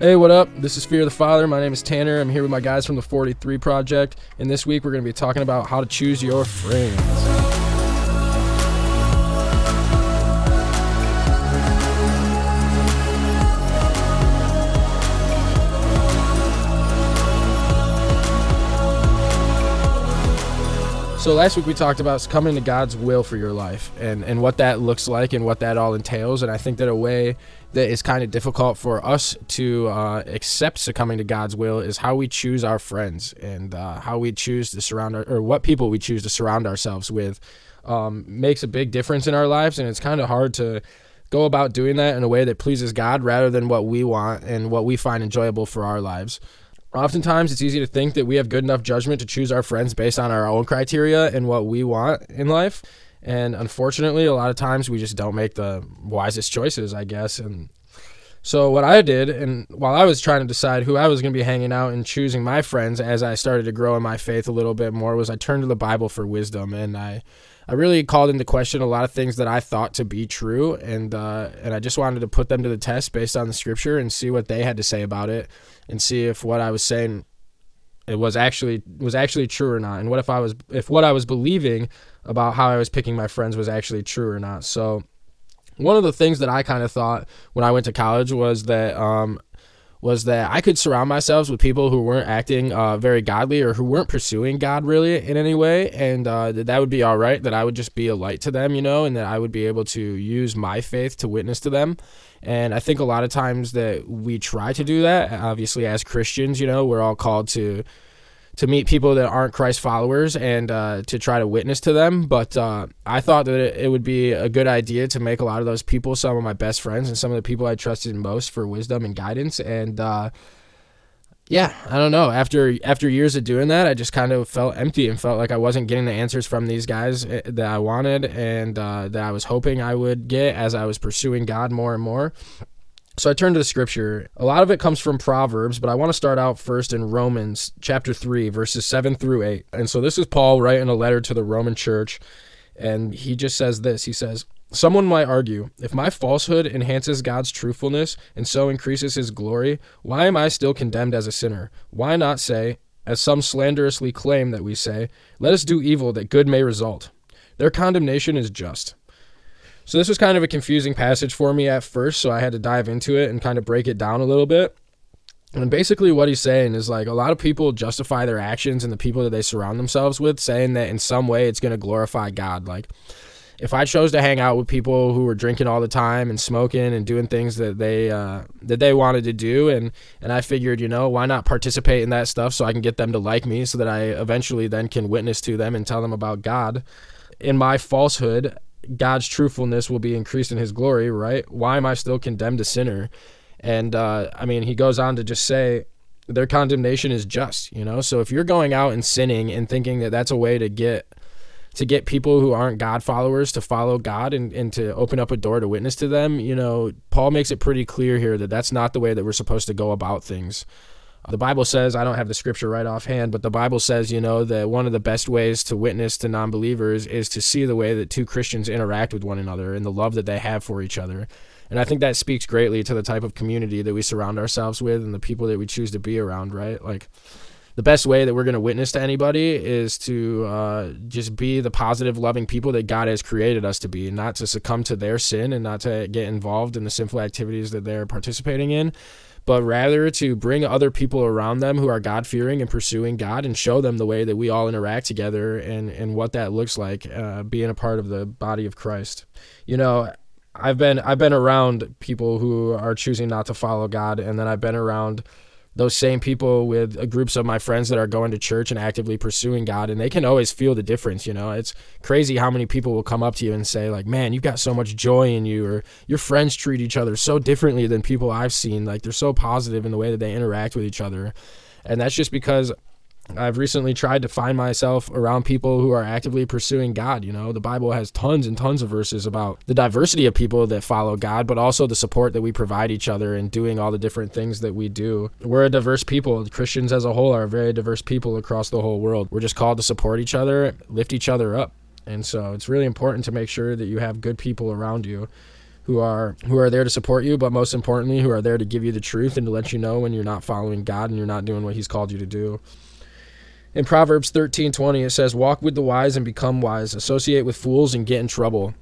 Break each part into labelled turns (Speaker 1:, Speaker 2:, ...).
Speaker 1: Hey, what up? This is Fear the Father. My name is Tanner. I'm here with my guys from the 43 Project, and this week we're going to be talking about how to choose your friends. So last week we talked about coming to God's will for your life and, and what that looks like and what that all entails. And I think that a way that is kind of difficult for us to uh, accept succumbing to God's will is how we choose our friends and uh, how we choose to surround our, or what people we choose to surround ourselves with um, makes a big difference in our lives. And it's kind of hard to go about doing that in a way that pleases God rather than what we want and what we find enjoyable for our lives. Oftentimes, it's easy to think that we have good enough judgment to choose our friends based on our own criteria and what we want in life. And unfortunately, a lot of times we just don't make the wisest choices, I guess. And so, what I did, and while I was trying to decide who I was going to be hanging out and choosing my friends as I started to grow in my faith a little bit more, was I turned to the Bible for wisdom. And I I really called into question a lot of things that I thought to be true, and uh, and I just wanted to put them to the test based on the scripture and see what they had to say about it, and see if what I was saying it was actually was actually true or not, and what if I was if what I was believing about how I was picking my friends was actually true or not. So one of the things that I kind of thought when I went to college was that um, was that I could surround myself with people who weren't acting uh, very godly or who weren't pursuing God really in any way, and uh, that that would be all right. That I would just be a light to them, you know, and that I would be able to use my faith to witness to them. And I think a lot of times that we try to do that. Obviously, as Christians, you know, we're all called to to meet people that aren't Christ followers and uh, to try to witness to them. But uh, I thought that it, would be a good idea to make a lot of those people some of my best friends and some of the people I trusted most for wisdom and guidance. And uh, yeah, I don't know. After after years of doing that, I just kind of felt empty and felt like I wasn't getting the answers from these guys eh, that I wanted and uh, that I was hoping I would get as I was pursuing God more and more. So I turn to the scripture. A lot of it comes from Proverbs, but I want to start out first in Romans chapter 3, verses 7 through 8. And so this is Paul writing a letter to the Roman church, and he just says this He says, Someone might argue, if my falsehood enhances God's truthfulness and so increases his glory, why am I still condemned as a sinner? Why not say, as some slanderously claim that we say, let us do evil that good may result? Their condemnation is just. So this was kind of a confusing passage for me at first, so I had to dive into it and kind of break it down a little bit. And basically, what he's saying is like a lot of people justify their actions and the people that they surround themselves with, saying that in some way it's going to glorify God. Like, if I chose to hang out with people who were drinking all the time and smoking and doing things that they uh, that they wanted to do, and and I figured, you know, why not participate in that stuff so I can get them to like me, so that I eventually then can witness to them and tell them about God. In my falsehood, God's truthfulness will be increased in his glory, right? Why am I still condemned a sinner? And uh, I mean, he goes on to just say, their condemnation is just, you know? So if you're going out and sinning and thinking that that's a way to get to get people who aren't God followers to follow God and, and to open up a door to witness to them, you know, Paul makes it pretty clear here that that's not the way that we're supposed to go about things the Bible says, I don't have the scripture right offhand, but the Bible says, you know, that one of the best ways to witness to non believers is to see the way that two Christians interact with one another and the love that they have for each other. And I think that speaks greatly to the type of community that we surround ourselves with and the people that we choose to be around, right? Like, the best way that we're going to witness to anybody is to uh, just be the positive, loving people that God has created us to be, and not to succumb to their sin and not to get involved in the sinful activities that they're participating in, but rather to bring other people around them who are God fearing and pursuing God and show them the way that we all interact together and, and what that looks like uh, being a part of the body of Christ. You know, I've been I've been around people who are choosing not to follow God, and then I've been around those same people with uh, groups of my friends that are going to church and actively pursuing God, and they can always feel the difference. You know, it's crazy how many people will come up to you and say, like, "Man, you've got so much joy in you," or "Your friends treat each other so differently than people I've seen. Like, they're so positive in the way that they interact with each other." And that's just because I've recently tried to find myself around people who are actively pursuing God. You know, the Bible has tons and tons of verses about the diversity of people that follow God, but also the support that we provide each other in doing all the different things that we do. We're a diverse people. Christians as a whole are a very diverse people across the whole world. We're just called to support each other, lift each other up. And so it's really important to make sure that you have good people around you who are who are there to support you, but most importantly, who are there to give you the truth and to let you know when you're not following God and you're not doing what He's called you to do. In Proverbs 13:20 it says, "Walk with the wise and become wise; associate with fools and get in trouble."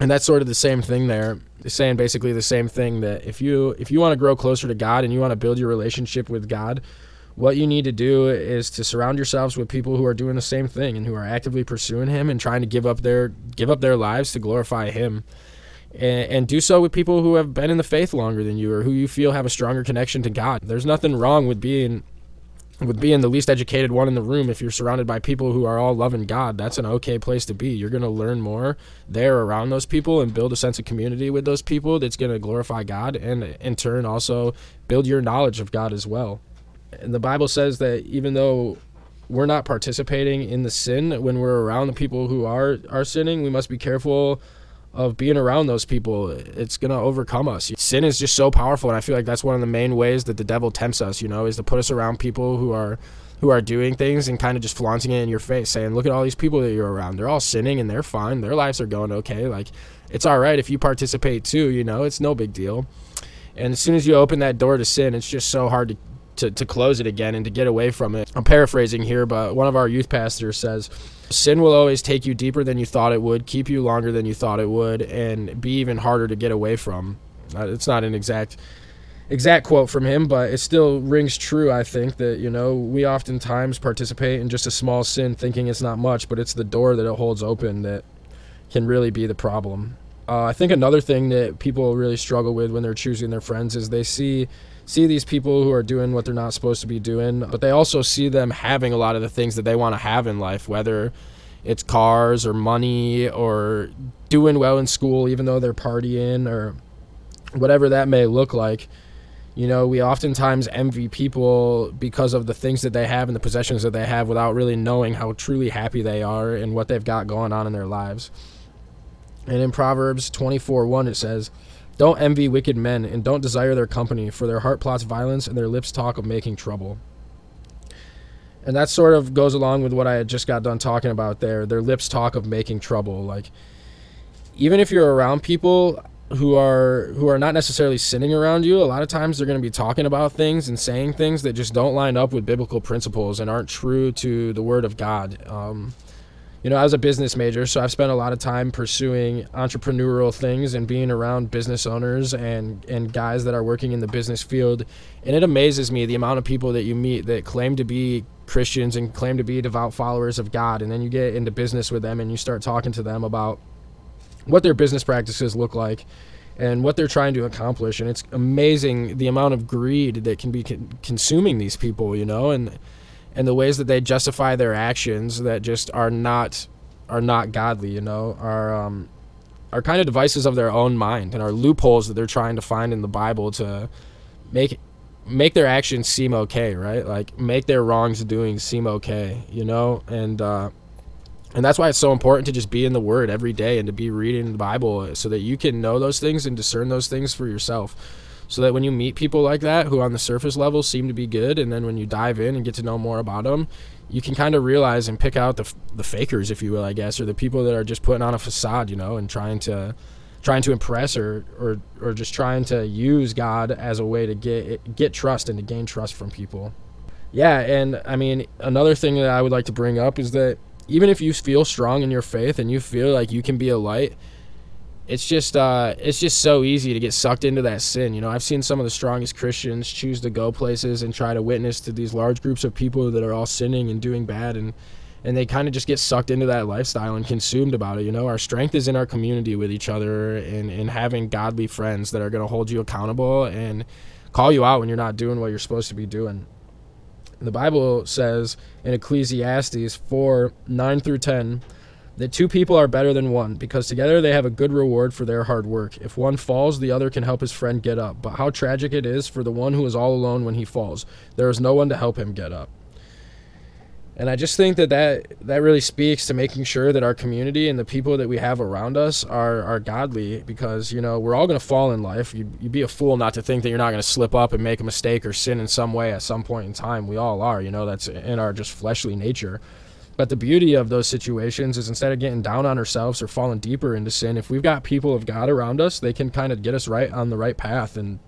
Speaker 1: And that's sort of the same thing there. It's saying basically the same thing that if you if you want to grow closer to God and you want to build your relationship with God, what you need to do is to surround yourselves with people who are doing the same thing and who are actively pursuing him and trying to give up their give up their lives to glorify him and, and, do so with people who have been in the faith longer than you or who you feel have a stronger connection to God. There's nothing wrong with being with being the least educated one in the room if you're surrounded by people who are all loving God. That's an okay place to be. You're going to learn more there around those people and build a sense of community with those people that's going to glorify God and in turn also build your knowledge of God as well. And the Bible says that even though we're not participating in the sin when we're around the people who are are sinning, we must be careful of being around those people, it's to overcome us. Sin is just so powerful, and I feel like that's one of the main ways that the devil tempts us, you know, is to put us around people who are who are doing things and kind of just flaunting it in your face, saying, "Look at all these people that you're around. They're all sinning and they're fine. Their lives are going okay. Like it's all right if you participate too, you know. It's no big deal." And as soon as you open that door to sin, it's just so hard to to, to close it again and to get away from it. I'm paraphrasing here, but one of our youth pastors says, Sin will always take you deeper than you thought it would, keep you longer than you thought it would, and be even harder to get away from. Uh, it's not an exact exact quote from him, but it still rings true. I think that you know we oftentimes participate in just a small sin, thinking it's not much, but it's the door that it holds open that can really be the problem. Uh, I think another thing that people really struggle with when they're choosing their friends is they see see these people who are doing what they're not supposed to be doing, but they also see them having a lot of the things that they want to have in life, whether it's cars or money or doing well in school, even though they're partying or whatever that may look like. You know, we oftentimes envy people because of the things that they have and the possessions that they have without really knowing how truly happy they are and what they've got going on in their lives. And in Proverbs 24 1, it says, don't envy wicked men, and don't desire their company, for their heart plots violence, and their lips talk of making trouble. And that sort of goes along with what I had just got done talking about there. Their lips talk of making trouble. Like, even if you're around people who are who are not necessarily sitting around you, a lot of times they're going to be talking about things and saying things that just don't line up with biblical principles and aren't true to the Word of God. Um, you know, I was a business major, so I've spent a lot of time pursuing entrepreneurial things and being around business owners and, and guys that are working in the business field. And it amazes me the amount of people that you meet that claim to be Christians and claim to be devout followers of God. And then you get into business with them and you start talking to them about what their business practices look like and what they're trying to accomplish. And it's amazing the amount of greed that can be con- consuming these people, you know, and and the ways that they justify their actions that just are not are not godly, you know, are um, are kind of devices of their own mind and are loopholes that they're trying to find in the Bible to make make their actions seem okay, right? Like make their wrongs doing seem okay, you know, and uh, and that's why it's so important to just be in the Word every day and to be reading the Bible so that you can know those things and discern those things for yourself so that when you meet people like that who on the surface level seem to be good and then when you dive in and get to know more about them you can kind of realize and pick out the, the fakers if you will i guess or the people that are just putting on a facade you know and trying to trying to impress or or, or just trying to use god as a way to get get trust and to gain trust from people. Yeah and i mean another thing that i would like to bring up is that even if you feel strong in your faith and you feel like you can be a light it's just uh, it's just so easy to get sucked into that sin. You know, I've seen some of the strongest Christians choose to go places and try to witness to these large groups of people that are all sinning and doing bad, and and they kind of just get sucked into that lifestyle and consumed about it. You know, our strength is in our community with each other and and having godly friends that are going to hold you accountable and call you out when you're not doing what you're supposed to be doing. The Bible says in Ecclesiastes 4 9 through 10 that two people are better than one because together they have a good reward for their hard work. If one falls, the other can help his friend get up. But how tragic it is for the one who is all alone when he falls. There is no one to help him get up. And I just think that, that that really speaks to making sure that our community and the people that we have around us are, are godly because, you know, we're all going to fall in life. You'd, you'd be a fool not to think that you're not going to slip up and make a mistake or sin in some way at some point in time. We all are, you know, that's in our just fleshly nature. But the beauty of those situations is instead of getting down on ourselves or falling deeper into sin, if we've got people of God around us, they can kind of get us right on the right path and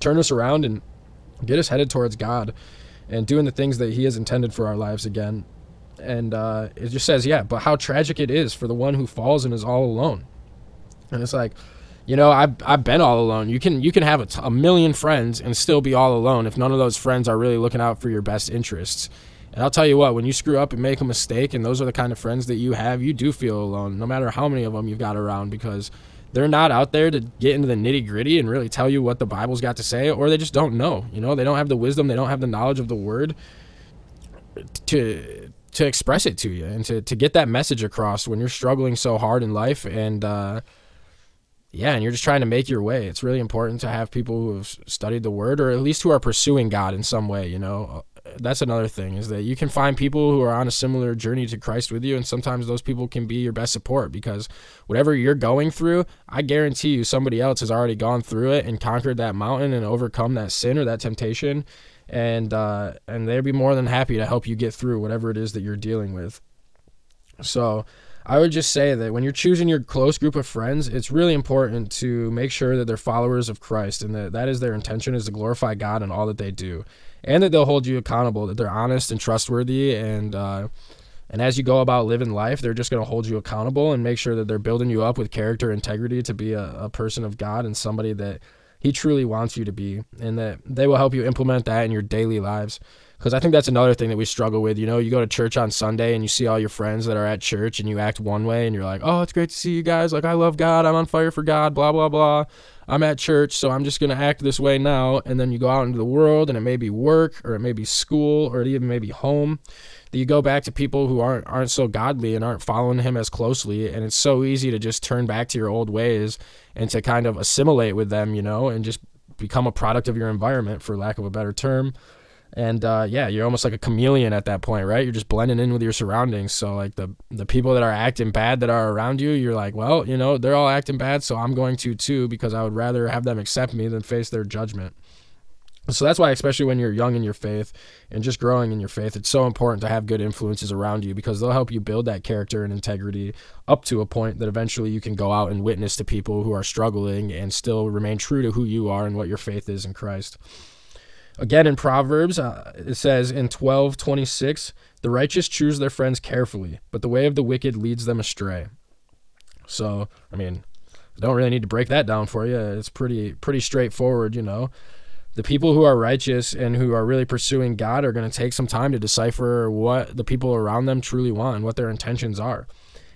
Speaker 1: turn us around and get us headed towards God and doing the things that He has intended for our lives again. And uh, it just says, yeah, but how tragic it is for the one who falls and is all alone. And it's like, you know, I've, I've been all alone. You can you can have a, t- a million friends and still be all alone if none of those friends are really looking out for your best interests. And I'll tell you what, when you screw up and make a mistake, and those are the kind of friends that you have, you do feel alone, no matter how many of them you've got around, because they're not out there to get into the nitty gritty and really tell you what the Bible's got to say, or they just don't know. You know, they don't have the wisdom, they don't have the knowledge of the Word to to express it to you and to, to get that message across when you're struggling so hard in life and uh, yeah and you're just trying to make your way it's really important to have people who have studied the word or at least who are pursuing god in some way you know that's another thing is that you can find people who are on a similar journey to Christ with you and sometimes those people can be your best support because whatever you're going through I guarantee you somebody else has already gone through it and conquered that mountain and overcome that sin or that temptation and uh, and they'd be more than happy to help you get through whatever it is that you're dealing with. So I would just say that when you're choosing your close group of friends, it's really important to make sure that they're followers of Christ and that that is their intention is to glorify God in all that they do and that they'll hold you accountable, that they're honest and trustworthy, and uh, and as you go about living life, they're just going to hold you accountable and make sure that they're building you up with character, integrity to be a, a person of God and somebody that He truly wants you to be, and that they will help you implement that in your daily lives. Because I think that's another thing that we struggle with. You know, you go to church on Sunday and you see all your friends that are at church and you act one way and you're like, oh, it's great to see you guys. Like, I love God. I'm on fire for God, blah, blah, blah. I'm at church, so I'm just going to act this way now. And then you go out into the world, and it may be work, or it may be school, or it even may be home. That you go back to people who aren't aren't so godly and aren't following Him as closely, and it's so easy to just turn back to your old ways and to kind of assimilate with them, you know, and just become a product of your environment, for lack of a better term and uh, yeah, you're almost like a chameleon at that point, right? You're just blending in with your surroundings. So like the the people that are acting bad that are around you, you're like, well, you know, they're all acting bad, so I'm going to too because I would rather have them accept me than face their judgment. So that's why, especially when you're young in your faith and just growing in your faith, it's so important to have good influences around you because they'll help you build that character and integrity up to a point that eventually you can go out and witness to people who are struggling and still remain true to who you are and what your faith is in Christ. Again, in Proverbs, uh, it says in 12:26, "The righteous choose their friends carefully, but the way of the wicked leads them astray." So, I mean, I don't really need to break that down for you. It's pretty pretty straightforward, you know. The people who are righteous and who are really pursuing God are going to take some time to decipher what the people around them truly want and what their intentions are.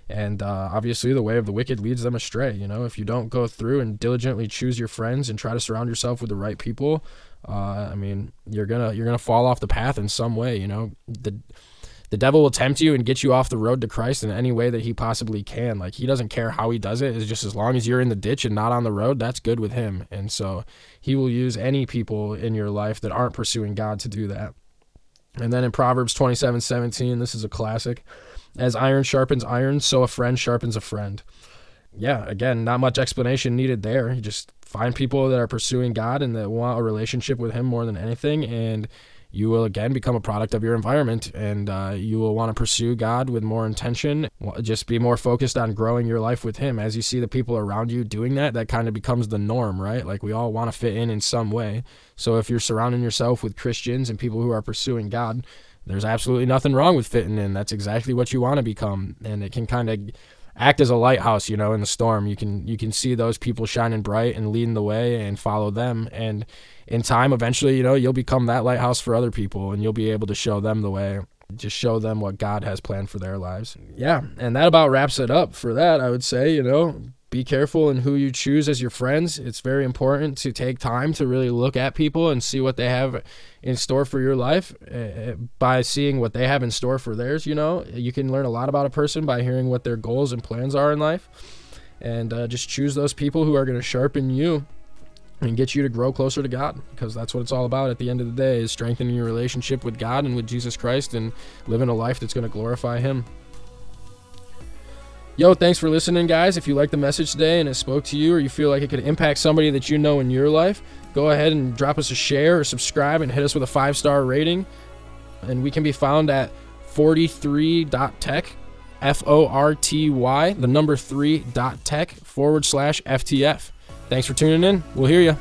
Speaker 1: And uh, obviously, the way of the wicked leads them astray. You know, if you don't go through and diligently choose your friends and try to surround yourself with the right people, uh, I mean, you're gonna you're gonna fall off the path in some way. You know, the the devil will tempt you and get you off the road to Christ in any way that he possibly can. Like he doesn't care how he does it. It's just as long as you're in the ditch and not on the road, that's good with him. And so he will use any people in your life that aren't pursuing God to do that. And then in Proverbs 27, 17, this is a classic. As iron sharpens iron, so a friend sharpens a friend. Yeah, again, not much explanation needed there. You just find people that are pursuing God and that want a relationship with Him more than anything, and you will again become a product of your environment and uh, you will want to pursue God with more intention. Just be more focused on growing your life with Him. As you see the people around you doing that, that kind of becomes the norm, right? Like we all want to fit in in some way. So if you're surrounding yourself with Christians and people who are pursuing God, there's absolutely nothing wrong with fitting in. That's exactly what you want to become. And it can kind of act as a lighthouse, you know, in the storm. You can you can see those people shining bright and leading the way and follow them and in time eventually, you know, you'll become that lighthouse for other people and you'll be able to show them the way. Just show them what God has planned for their lives. Yeah, and that about wraps it up for that, I would say, you know, be careful in who you choose as your friends. It's very important to take time to really look at people and see what they have in store for your life uh, by seeing what they have in store for theirs. You know, you can learn a lot about a person by hearing what their goals and plans are in life, and uh, just choose those people who are going to sharpen you and get you to grow closer to God because that's what it's all about at the end of the day is strengthening your relationship with God and with Jesus Christ and living a life that's going to glorify him. Yo, thanks for listening, guys. If you like the message today and it spoke to you or you feel like it could impact somebody that you know in your life, go ahead and drop us a share or subscribe and hit us with a five star rating. And we can be found at 43.tech, F O R T Y, the number three dot tech forward slash FTF. Thanks for tuning in. We'll hear you.